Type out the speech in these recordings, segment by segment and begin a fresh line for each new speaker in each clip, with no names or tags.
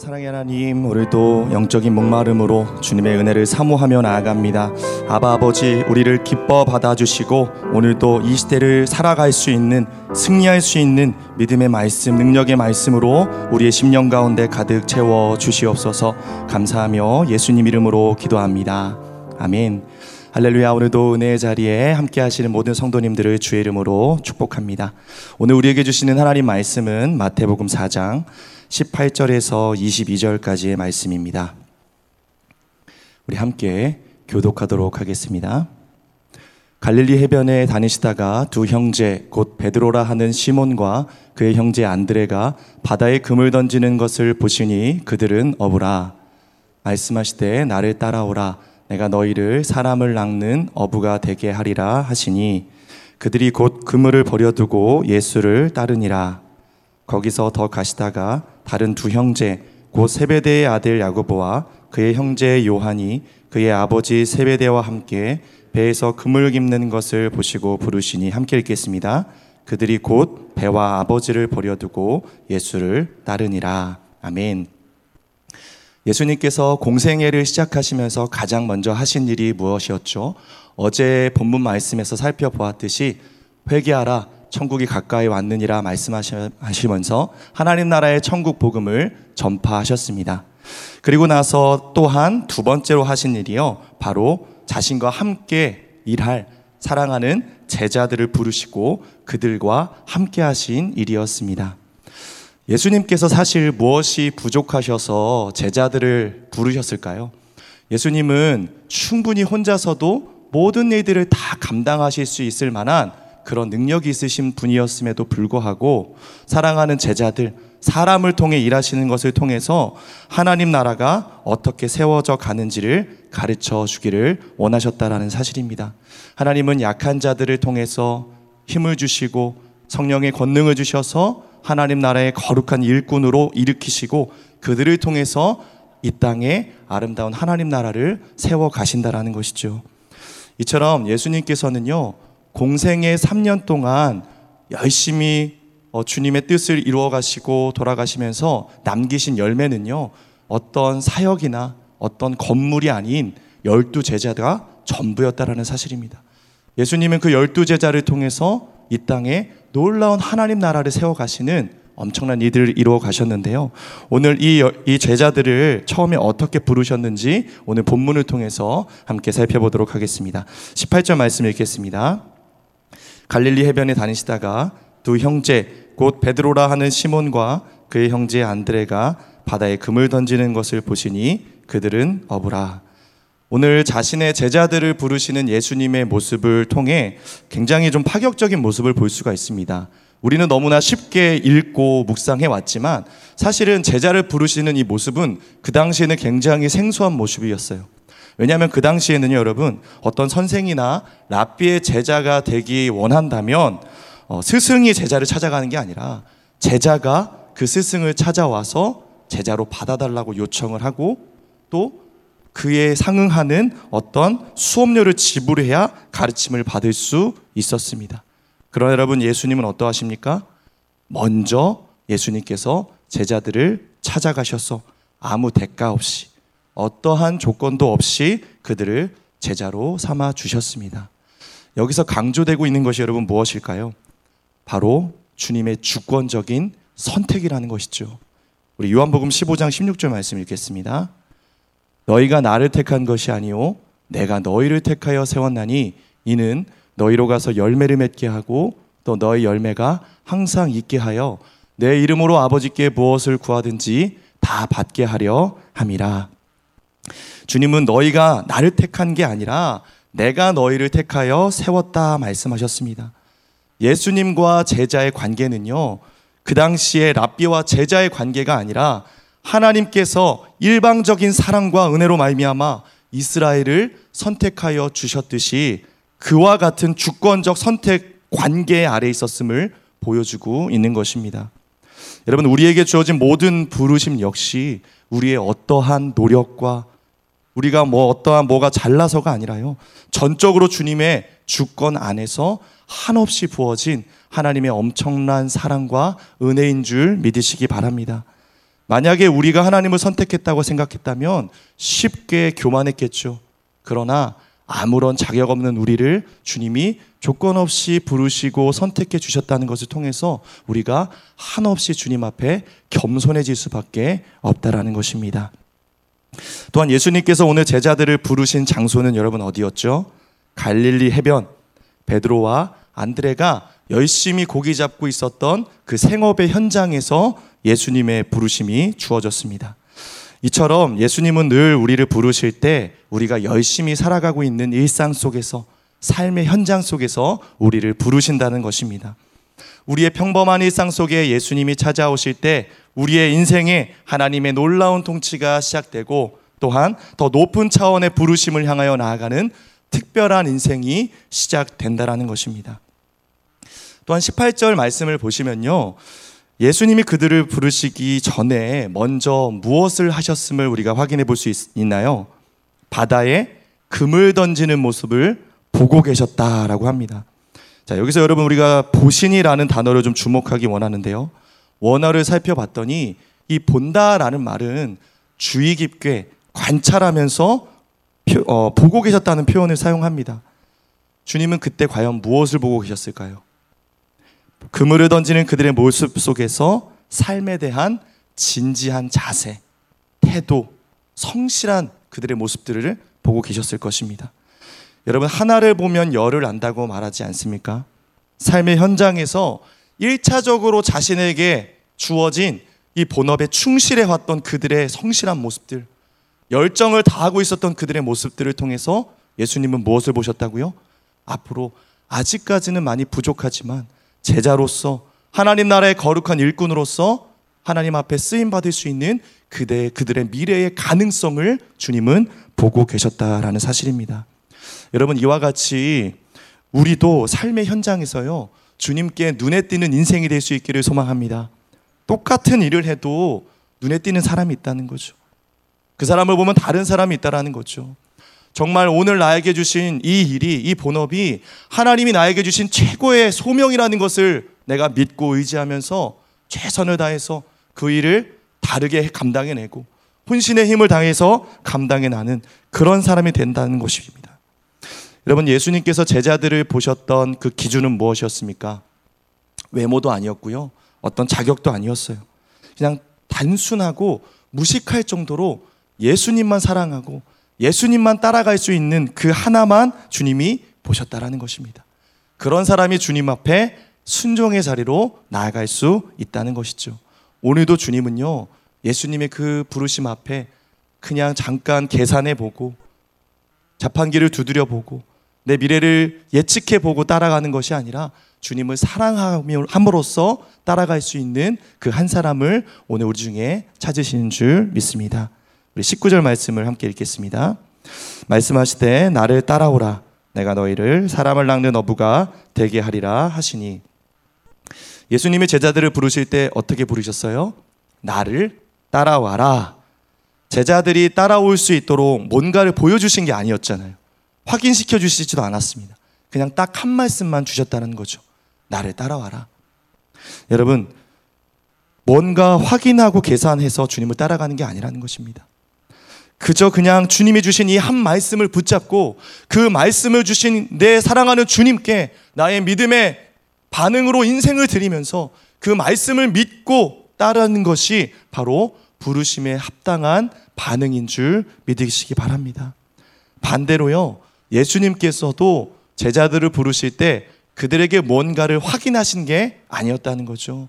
사랑의 하나님, 오늘도 영적인 목마름으로 주님의 은혜를 사모하며 나아갑니다. 아바 아버지, 우리를 기뻐 받아주시고 오늘도 이 시대를 살아갈 수 있는 승리할 수 있는 믿음의 말씀, 능력의 말씀으로 우리의 심령 가운데 가득 채워 주시옵소서. 감사하며 예수님 이름으로 기도합니다. 아멘. 할렐루야 오늘도 은혜의 자리에 함께 하시는 모든 성도님들을 주의 이름으로 축복합니다. 오늘 우리에게 주시는 하나님 말씀은 마태복음 4장 18절에서 22절까지의 말씀입니다. 우리 함께 교독하도록 하겠습니다. 갈릴리 해변에 다니시다가 두 형제 곧 베드로라 하는 시몬과 그의 형제 안드레가 바다에 금을 던지는 것을 보시니 그들은 어부라 말씀하시되 나를 따라오라 내가 너희를 사람을 낚는 어부가 되게 하리라 하시니 그들이 곧 그물을 버려두고 예수를 따르니라 거기서 더 가시다가 다른 두 형제 곧 세베대의 아들 야고보와 그의 형제 요한이 그의 아버지 세베대와 함께 배에서 그물 깁는 것을 보시고 부르시니 함께 읽겠습니다. 그들이 곧 배와 아버지를 버려두고 예수를 따르니라. 아멘. 예수님께서 공생애를 시작하시면서 가장 먼저 하신 일이 무엇이었죠? 어제 본문 말씀에서 살펴보았듯이 회개하라 천국이 가까이 왔느니라 말씀하시면서 하나님 나라의 천국 복음을 전파하셨습니다. 그리고 나서 또한 두 번째로 하신 일이요. 바로 자신과 함께 일할 사랑하는 제자들을 부르시고 그들과 함께 하신 일이었습니다. 예수님께서 사실 무엇이 부족하셔서 제자들을 부르셨을까요? 예수님은 충분히 혼자서도 모든 일들을 다 감당하실 수 있을 만한 그런 능력이 있으신 분이었음에도 불구하고 사랑하는 제자들, 사람을 통해 일하시는 것을 통해서 하나님 나라가 어떻게 세워져 가는지를 가르쳐 주기를 원하셨다라는 사실입니다. 하나님은 약한 자들을 통해서 힘을 주시고 성령의 권능을 주셔서 하나님 나라의 거룩한 일꾼으로 일으키시고 그들을 통해서 이 땅에 아름다운 하나님 나라를 세워 가신다라는 것이죠. 이처럼 예수님께서는요, 공생의 3년 동안 열심히 어, 주님의 뜻을 이루어 가시고 돌아가시면서 남기신 열매는요, 어떤 사역이나 어떤 건물이 아닌 열두 제자가 전부였다라는 사실입니다. 예수님은 그 열두 제자를 통해서 이 땅에 놀라운 하나님 나라를 세워 가시는 엄청난 일들을 이루어 가셨는데요. 오늘 이, 이 제자들을 처음에 어떻게 부르셨는지 오늘 본문을 통해서 함께 살펴보도록 하겠습니다. 18절 말씀 읽겠습니다. 갈릴리 해변에 다니시다가 두 형제 곧 베드로라 하는 시몬과 그의 형제 안드레가 바다에 금을 던지는 것을 보시니 그들은 어부라. 오늘 자신의 제자들을 부르시는 예수님의 모습을 통해 굉장히 좀 파격적인 모습을 볼 수가 있습니다. 우리는 너무나 쉽게 읽고 묵상해 왔지만 사실은 제자를 부르시는 이 모습은 그 당시에는 굉장히 생소한 모습이었어요. 왜냐하면 그 당시에는요, 여러분, 어떤 선생이나 랍비의 제자가 되기 원한다면 어, 스승이 제자를 찾아가는 게 아니라 제자가 그 스승을 찾아와서 제자로 받아달라고 요청을 하고 또 그에 상응하는 어떤 수업료를 지불해야 가르침을 받을 수 있었습니다. 그러나 여러분 예수님은 어떠하십니까? 먼저 예수님께서 제자들을 찾아가셔서 아무 대가 없이 어떠한 조건도 없이 그들을 제자로 삼아 주셨습니다. 여기서 강조되고 있는 것이 여러분 무엇일까요? 바로 주님의 주권적인 선택이라는 것이죠. 우리 요한복음 15장 16절 말씀 읽겠습니다. 너희가 나를 택한 것이 아니요 내가 너희를 택하여 세웠나니 이는 너희로 가서 열매를 맺게 하고 또 너희 열매가 항상 있게 하여 내 이름으로 아버지께 무엇을 구하든지 다 받게 하려 함이라. 주님은 너희가 나를 택한 게 아니라 내가 너희를 택하여 세웠다 말씀하셨습니다. 예수님과 제자의 관계는요, 그 당시에 랍비와 제자의 관계가 아니라 하나님께서 일방적인 사랑과 은혜로 말미암아 이스라엘을 선택하여 주셨듯이 그와 같은 주권적 선택 관계 아래 있었음을 보여주고 있는 것입니다. 여러분 우리에게 주어진 모든 부르심 역시 우리의 어떠한 노력과 우리가 뭐 어떠한 뭐가 잘나서가 아니라요. 전적으로 주님의 주권 안에서 한없이 부어진 하나님의 엄청난 사랑과 은혜인 줄 믿으시기 바랍니다. 만약에 우리가 하나님을 선택했다고 생각했다면 쉽게 교만했겠죠. 그러나 아무런 자격 없는 우리를 주님이 조건 없이 부르시고 선택해 주셨다는 것을 통해서 우리가 한없이 주님 앞에 겸손해질 수밖에 없다라는 것입니다. 또한 예수님께서 오늘 제자들을 부르신 장소는 여러분 어디였죠? 갈릴리 해변 베드로와 안드레가 열심히 고기 잡고 있었던 그 생업의 현장에서 예수님의 부르심이 주어졌습니다. 이처럼 예수님은 늘 우리를 부르실 때 우리가 열심히 살아가고 있는 일상 속에서 삶의 현장 속에서 우리를 부르신다는 것입니다. 우리의 평범한 일상 속에 예수님이 찾아오실 때 우리의 인생에 하나님의 놀라운 통치가 시작되고 또한 더 높은 차원의 부르심을 향하여 나아가는 특별한 인생이 시작된다라는 것입니다. 또한 18절 말씀을 보시면요. 예수님이 그들을 부르시기 전에 먼저 무엇을 하셨음을 우리가 확인해 볼 수 있나요? 바다에 금을 던지는 모습을 보고 계셨다라고 합니다. 자, 여기서 여러분 우리가 보신이라는 단어를 좀 주목하기 원하는데요. 원어를 살펴봤더니 이 본다라는 말은 주의 깊게 관찰하면서 표, 어, 보고 계셨다는 표현을 사용합니다. 주님은 그때 과연 무엇을 보고 계셨을까요? 그물을 던지는 그들의 모습 속에서 삶에 대한 진지한 자세, 태도, 성실한 그들의 모습들을 보고 계셨을 것입니다. 여러분, 하나를 보면 열을 안다고 말하지 않습니까? 삶의 현장에서 1차적으로 자신에게 주어진 이 본업에 충실해 왔던 그들의 성실한 모습들, 열정을 다하고 있었던 그들의 모습들을 통해서 예수님은 무엇을 보셨다고요? 앞으로 아직까지는 많이 부족하지만 제자로서 하나님 나라의 거룩한 일꾼으로서 하나님 앞에 쓰임 받을 수 있는 그대 그들의 미래의 가능성을 주님은 보고 계셨다라는 사실입니다. 여러분 이와 같이 우리도 삶의 현장에서요 주님께 눈에 띄는 인생이 될 수 있기를 소망합니다. 똑같은 일을 해도 눈에 띄는 사람이 있다는 거죠. 그 사람을 보면 다른 사람이 있다라는 거죠. 정말 오늘 나에게 주신 이 일이, 이 본업이 하나님이 나에게 주신 최고의 소명이라는 것을 내가 믿고 의지하면서 최선을 다해서 그 일을 다르게 감당해내고 혼신의 힘을 다해서 감당해나는 그런 사람이 된다는 것입니다. 여러분, 예수님께서 제자들을 보셨던 그 기준은 무엇이었습니까? 외모도 아니었고요. 어떤 자격도 아니었어요. 그냥 단순하고 무식할 정도로 예수님만 사랑하고 예수님만 따라갈 수 있는 그 하나만 주님이 보셨다라는 것입니다. 그런 사람이 주님 앞에 순종의 자리로 나아갈 수 있다는 것이죠. 오늘도 주님은요, 예수님의 그 부르심 앞에 그냥 잠깐 계산해 보고 자판기를 두드려 보고 내 미래를 예측해 보고 따라가는 것이 아니라 주님을 사랑함으로써 따라갈 수 있는 그 한 사람을 오늘 우리 중에 찾으시는 줄 믿습니다. 우리 19절 말씀을 함께 읽겠습니다. 말씀하시되 나를 따라오라 내가 너희를 사람을 낚는 어부가 되게 하리라 하시니 예수님의 제자들을 부르실 때 어떻게 부르셨어요? 나를 따라와라. 제자들이 따라올 수 있도록 뭔가를 보여주신 게 아니었잖아요. 확인시켜 주시지도 않았습니다. 그냥 딱 한 말씀만 주셨다는 거죠. 나를 따라와라. 여러분, 뭔가 확인하고 계산해서 주님을 따라가는 게 아니라는 것입니다. 그저 그냥 주님이 주신 이 한 말씀을 붙잡고 그 말씀을 주신 내 사랑하는 주님께 나의 믿음의 반응으로 인생을 드리면서 그 말씀을 믿고 따르는 것이 바로 부르심에 합당한 반응인 줄 믿으시기 바랍니다. 반대로요, 예수님께서도 제자들을 부르실 때 그들에게 뭔가를 확인하신 게 아니었다는 거죠.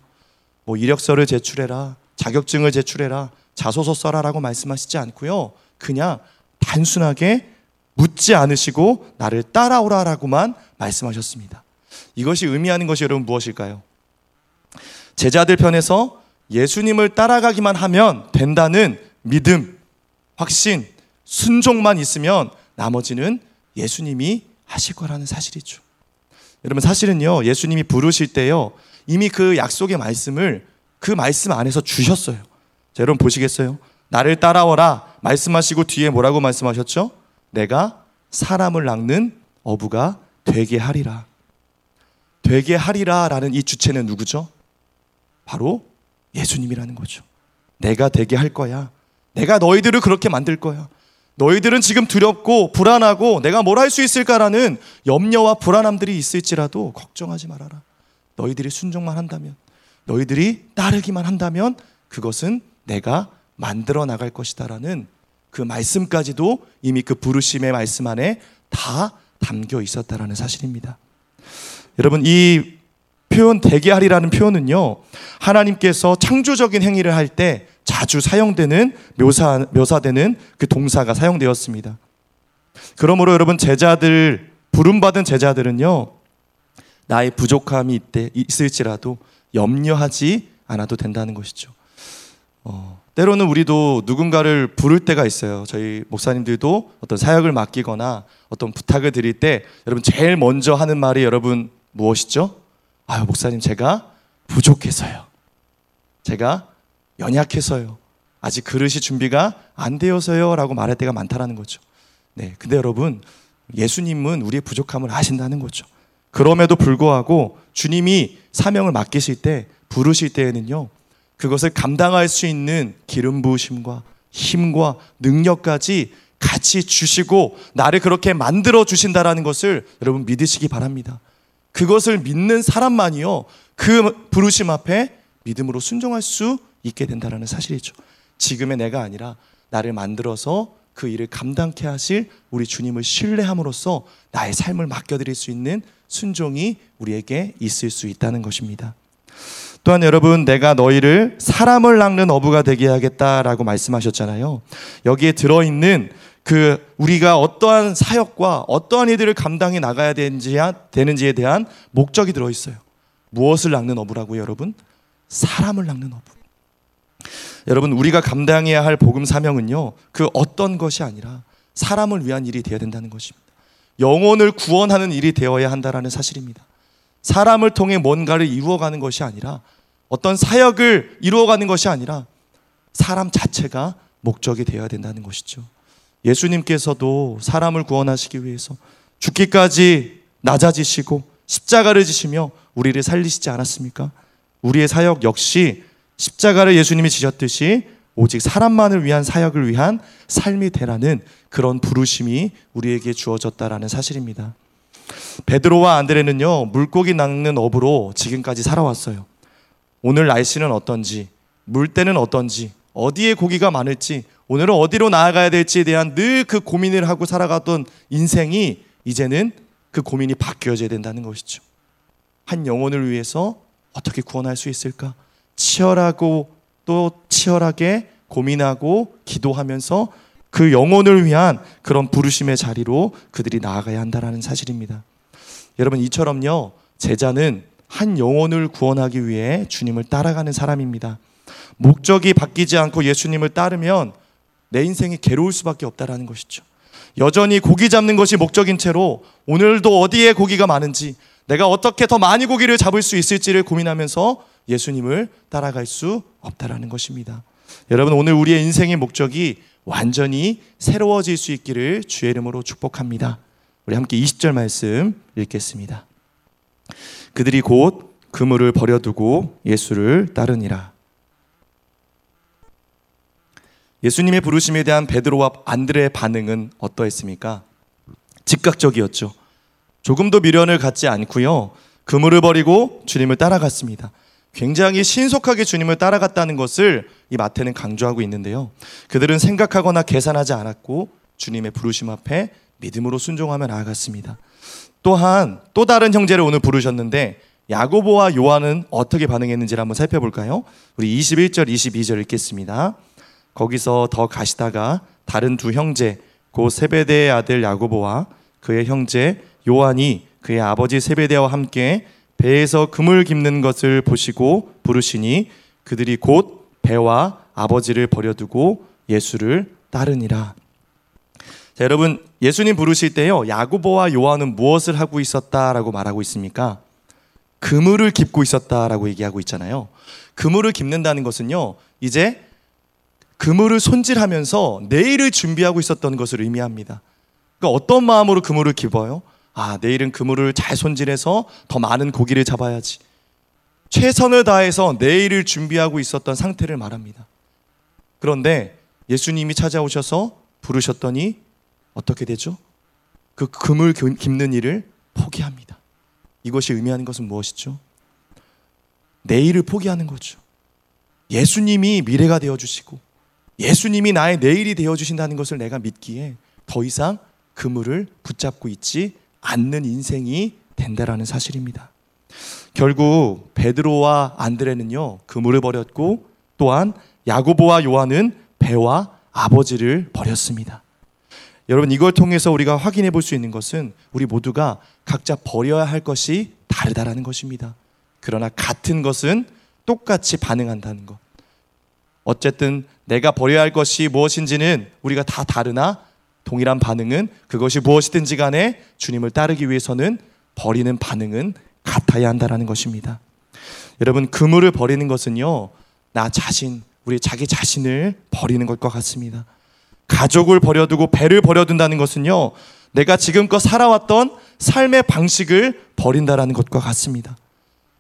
뭐 이력서를 제출해라, 자격증을 제출해라, 자소서 써라라고 말씀하시지 않고요. 그냥 단순하게 묻지 않으시고 나를 따라오라라고만 말씀하셨습니다. 이것이 의미하는 것이 여러분 무엇일까요? 제자들 편에서 예수님을 따라가기만 하면 된다는 믿음, 확신, 순종만 있으면 나머지는 예수님이 하실 거라는 사실이죠. 여러분 사실은요 예수님이 부르실 때요 이미 그 약속의 말씀을 그 말씀 안에서 주셨어요. 자, 여러분 보시겠어요? 나를 따라오라 말씀하시고 뒤에 뭐라고 말씀하셨죠? 내가 사람을 낚는 어부가 되게 하리라. 되게 하리라라는 이 주체는 누구죠? 바로 예수님이라는 거죠. 내가 되게 할 거야. 내가 너희들을 그렇게 만들 거야. 너희들은 지금 두렵고 불안하고 내가 뭘 할 수 있을까라는 염려와 불안함들이 있을지라도 걱정하지 말아라. 너희들이 순종만 한다면, 너희들이 따르기만 한다면 그것은 내가 만들어 나갈 것이다라는 그 말씀까지도 이미 그 부르심의 말씀 안에 다 담겨 있었다라는 사실입니다. 여러분 이 표현 대개하리라는 표현은요. 하나님께서 창조적인 행위를 할 때 자주 사용되는 묘사 묘사되는 그 동사가 사용되었습니다. 그러므로 여러분 제자들 부름 받은 제자들은요. 나의 부족함이 있대, 있을지라도 염려하지 않아도 된다는 것이죠. 어, 때로는 우리도 누군가를 부를 때가 있어요. 저희 목사님들도 어떤 사역을 맡기거나 어떤 부탁을 드릴 때 여러분 제일 먼저 하는 말이 여러분 무엇이죠? 아유, 목사님 제가 부족해서요. 제가 연약해서요. 아직 그릇이 준비가 안 되어서요. 라고 말할 때가 많다라는 거죠. 네. 근데 여러분, 예수님은 우리의 부족함을 아신다는 거죠. 그럼에도 불구하고 주님이 사명을 맡기실 때, 부르실 때에는요, 그것을 감당할 수 있는 기름 부으심과 힘과 능력까지 같이 주시고 나를 그렇게 만들어 주신다라는 것을 여러분 믿으시기 바랍니다. 그것을 믿는 사람만이요. 그 부르심 앞에 믿음으로 순종할 수 있게 된다는 사실이죠. 지금의 내가 아니라 나를 만들어서 그 일을 감당케 하실 우리 주님을 신뢰함으로써 나의 삶을 맡겨드릴 수 있는 순종이 우리에게 있을 수 있다는 것입니다. 또한 여러분, 내가 너희를 사람을 낚는 어부가 되게 하겠다라고 말씀하셨잖아요. 여기에 들어 있는 그 우리가 어떠한 사역과 어떠한 일들을 감당해 나가야 되는지, 되는지에 대한 목적이 들어 있어요. 무엇을 낚는 어부라고요, 여러분? 사람을 낚는 어부. 여러분, 우리가 감당해야 할 복음 사명은요, 그 어떤 것이 아니라 사람을 위한 일이 되어야 된다는 것입니다. 영혼을 구원하는 일이 되어야 한다는 사실입니다. 사람을 통해 뭔가를 이루어가는 것이 아니라 어떤 사역을 이루어가는 것이 아니라 사람 자체가 목적이 되어야 된다는 것이죠. 예수님께서도 사람을 구원하시기 위해서 죽기까지 낮아지시고 십자가를 지시며 우리를 살리시지 않았습니까? 우리의 사역 역시 십자가를 예수님이 지셨듯이 오직 사람만을 위한 사역을 위한 삶이 되라는 그런 부르심이 우리에게 주어졌다라는 사실입니다. 베드로와 안드레는요, 물고기 낚는 업으로 지금까지 살아왔어요. 오늘 날씨는 어떤지, 물때는 어떤지, 어디에 고기가 많을지, 오늘은 어디로 나아가야 될지에 대한 늘 그 고민을 하고 살아가던 인생이 이제는 그 고민이 바뀌어져야 된다는 것이죠. 한 영혼을 위해서 어떻게 구원할 수 있을까? 치열하고 또 치열하게 고민하고 기도하면서 그 영혼을 위한 그런 부르심의 자리로 그들이 나아가야 한다는 사실입니다. 여러분 이처럼요 제자는 한 영혼을 구원하기 위해 주님을 따라가는 사람입니다. 목적이 바뀌지 않고 예수님을 따르면 내 인생이 괴로울 수밖에 없다라는 것이죠. 여전히 고기 잡는 것이 목적인 채로 오늘도 어디에 고기가 많은지 내가 어떻게 더 많이 고기를 잡을 수 있을지를 고민하면서 예수님을 따라갈 수 없다라는 것입니다. 여러분 오늘 우리의 인생의 목적이 완전히 새로워질 수 있기를 주의 이름으로 축복합니다. 우리 함께 20절 말씀 읽겠습니다. 그들이 곧 그물을 버려두고 예수를 따르니라. 예수님의 부르심에 대한 베드로와 안드레의 반응은 어떠했습니까? 즉각적이었죠. 조금도 미련을 갖지 않고요. 그물을 버리고 주님을 따라갔습니다. 굉장히 신속하게 주님을 따라갔다는 것을 이 마태는 강조하고 있는데요. 그들은 생각하거나 계산하지 않았고 주님의 부르심 앞에 믿음으로 순종하며 나아갔습니다. 또한 또 다른 형제를 오늘 부르셨는데 야고보와 요한은 어떻게 반응했는지를 한번 살펴볼까요? 우리 21절, 22절 읽겠습니다. 거기서 더 가시다가 다른 두 형제 고 세베대의 아들 야고보와 그의 형제 요한이 그의 아버지 세베대와 함께 배에서 금을 깁는 것을 보시고 부르시니 그들이 곧 배와 아버지를 버려두고 예수를 따르니라. 자, 여러분 예수님 부르실 때요 야고보와 요한은 무엇을 하고 있었다라고 말하고 있습니까? 그물을 깁고 있었다라고 얘기하고 있잖아요. 그물을 깁는다는 것은요 이제 그물을 손질하면서 내일을 준비하고 있었던 것을 의미합니다. 그러니까 어떤 마음으로 그물을 깁어요? 아, 내일은 그물을 잘 손질해서 더 많은 고기를 잡아야지. 최선을 다해서 내일을 준비하고 있었던 상태를 말합니다. 그런데 예수님이 찾아오셔서 부르셨더니 어떻게 되죠? 그 금을 깁는 일을 포기합니다. 이것이 의미하는 것은 무엇이죠? 내일을 포기하는 거죠. 예수님이 미래가 되어 주시고 예수님이 나의 내일이 되어 주신다는 것을 내가 믿기에 더 이상 그물을 붙잡고 있지 않는 인생이 된다라는 사실입니다. 결국 베드로와 안드레는요 그물을 버렸고 또한 야고보와 요한은 배와 아버지를 버렸습니다. 여러분 이걸 통해서 우리가 확인해 볼 수 있는 것은 우리 모두가 각자 버려야 할 것이 다르다라는 것입니다. 그러나 같은 것은 똑같이 반응한다는 것. 어쨌든 내가 버려야 할 것이 무엇인지는 우리가 다 다르나 동일한 반응은 그것이 무엇이든지 간에 주님을 따르기 위해서는 버리는 반응은 같아야 한다라는 것입니다. 여러분 그물을 버리는 것은요 나 자신 우리 자기 자신을 버리는 것과 같습니다. 가족을 버려두고 배를 버려둔다는 것은요 내가 지금껏 살아왔던 삶의 방식을 버린다라는 것과 같습니다.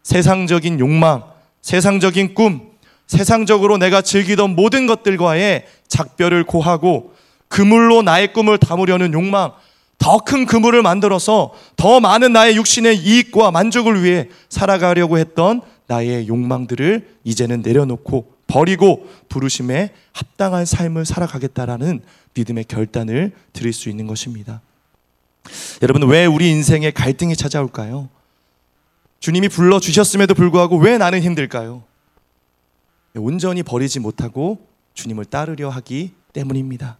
세상적인 욕망, 세상적인 꿈, 세상적으로 내가 즐기던 모든 것들과의 작별을 고하고 그물로 나의 꿈을 담으려는 욕망, 더 큰 그물을 만들어서 더 많은 나의 육신의 이익과 만족을 위해 살아가려고 했던 나의 욕망들을 이제는 내려놓고 버리고 부르심에 합당한 삶을 살아가겠다라는 믿음의 결단을 드릴 수 있는 것입니다. 여러분, 왜 우리 인생에 갈등이 찾아올까요? 주님이 불러주셨음에도 불구하고 왜 나는 힘들까요? 온전히 버리지 못하고 주님을 따르려 하기 때문입니다.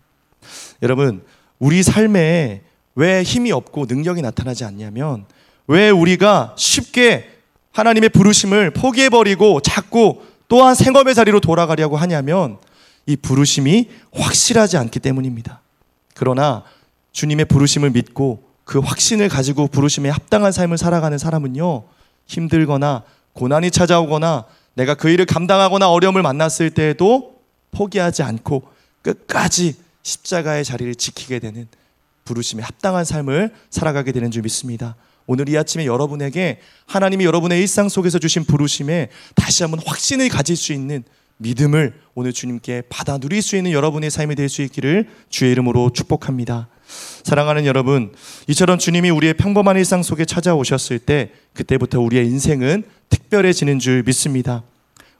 여러분, 우리 삶에 왜 힘이 없고 능력이 나타나지 않냐면 왜 우리가 쉽게 하나님의 부르심을 포기해버리고 자꾸 또한 생업의 자리로 돌아가려고 하냐면 이 부르심이 확실하지 않기 때문입니다. 그러나 주님의 부르심을 믿고 그 확신을 가지고 부르심에 합당한 삶을 살아가는 사람은요, 힘들거나 고난이 찾아오거나 내가 그 일을 감당하거나 어려움을 만났을 때에도 포기하지 않고 끝까지 십자가의 자리를 지키게 되는 부르심에 합당한 삶을 살아가게 되는 줄 믿습니다. 오늘 이 아침에 여러분에게 하나님이 여러분의 일상 속에서 주신 부르심에 다시 한번 확신을 가질 수 있는 믿음을 오늘 주님께 받아 누릴 수 있는 여러분의 삶이 될 수 있기를 주의 이름으로 축복합니다. 사랑하는 여러분, 이처럼 주님이 우리의 평범한 일상 속에 찾아오셨을 때 그때부터 우리의 인생은 특별해지는 줄 믿습니다.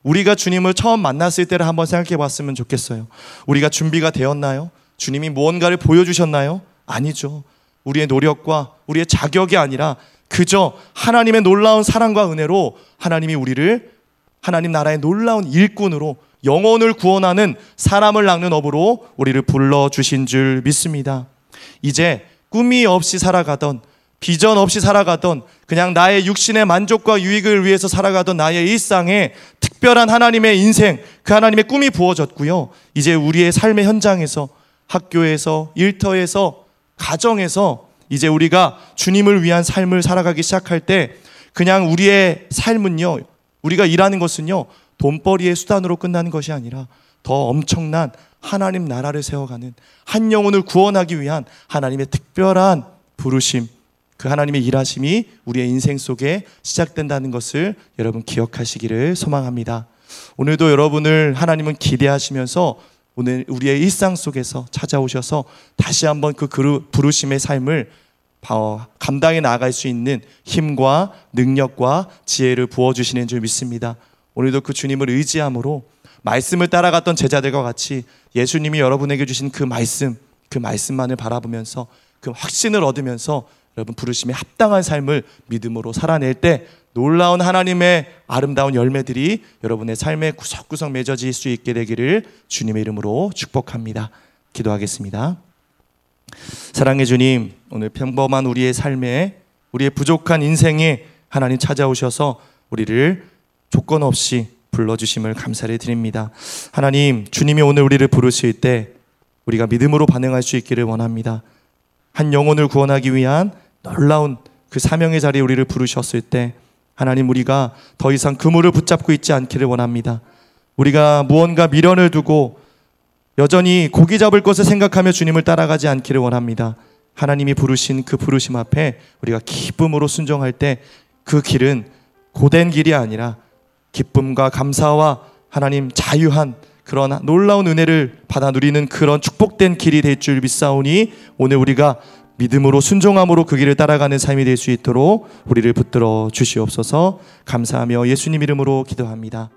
우리가 주님을 처음 만났을 때를 한번 생각해 봤으면 좋겠어요. 우리가 준비가 되었나요? 주님이 무언가를 보여주셨나요? 아니죠. 우리의 노력과 우리의 자격이 아니라 그저 하나님의 놀라운 사랑과 은혜로 하나님이 우리를 하나님 나라의 놀라운 일꾼으로 영혼을 구원하는 사람을 낳는 업으로 우리를 불러주신 줄 믿습니다. 이제 꿈이 없이 살아가던 비전 없이 살아가던 그냥 나의 육신의 만족과 유익을 위해서 살아가던 나의 일상에 특별한 하나님의 인생, 그 하나님의 꿈이 부어졌고요. 이제 우리의 삶의 현장에서 학교에서 일터에서 가정에서 이제 우리가 주님을 위한 삶을 살아가기 시작할 때 그냥 우리의 삶은요. 우리가 일하는 것은요. 돈벌이의 수단으로 끝나는 것이 아니라 더 엄청난 하나님 나라를 세워가는 한 영혼을 구원하기 위한 하나님의 특별한 부르심, 그 하나님의 일하심이 우리의 인생 속에 시작된다는 것을 여러분 기억하시기를 소망합니다. 오늘도 여러분을 하나님은 기대하시면서 오늘 우리의 일상 속에서 찾아오셔서 다시 한번 그 부르심의 삶을 감당해 나갈 수 있는 힘과 능력과 지혜를 부어주시는 줄 믿습니다. 오늘도 그 주님을 의지함으로 말씀을 따라갔던 제자들과 같이 예수님이 여러분에게 주신 그 말씀, 그 말씀만을 바라보면서 그 확신을 얻으면서 여러분 부르심에 합당한 삶을 믿음으로 살아낼 때 놀라운 하나님의 아름다운 열매들이 여러분의 삶에 구석구석 맺어질 수 있게 되기를 주님의 이름으로 축복합니다. 기도하겠습니다. 사랑의 주님, 오늘 평범한 우리의 삶에 우리의 부족한 인생에 하나님 찾아오셔서 우리를 조건 없이 불러주심을 감사를 드립니다. 하나님, 주님이 오늘 우리를 부르실 때 우리가 믿음으로 반응할 수 있기를 원합니다. 한 영혼을 구원하기 위한 놀라운 그 사명의 자리에 우리를 부르셨을 때 하나님 우리가 더 이상 그물을 붙잡고 있지 않기를 원합니다. 우리가 무언가 미련을 두고 여전히 고기 잡을 것을 생각하며 주님을 따라가지 않기를 원합니다. 하나님이 부르신 그 부르심 앞에 우리가 기쁨으로 순종할 때 그 길은 고된 길이 아니라 기쁨과 감사와 하나님 자유한 그런 놀라운 은혜를 받아 누리는 그런 축복된 길이 될 줄 믿사오니 오늘 우리가 믿음으로 순종함으로 그 길을 따라가는 삶이 될 수 있도록 우리를 붙들어 주시옵소서 감사하며 예수님 이름으로 기도합니다.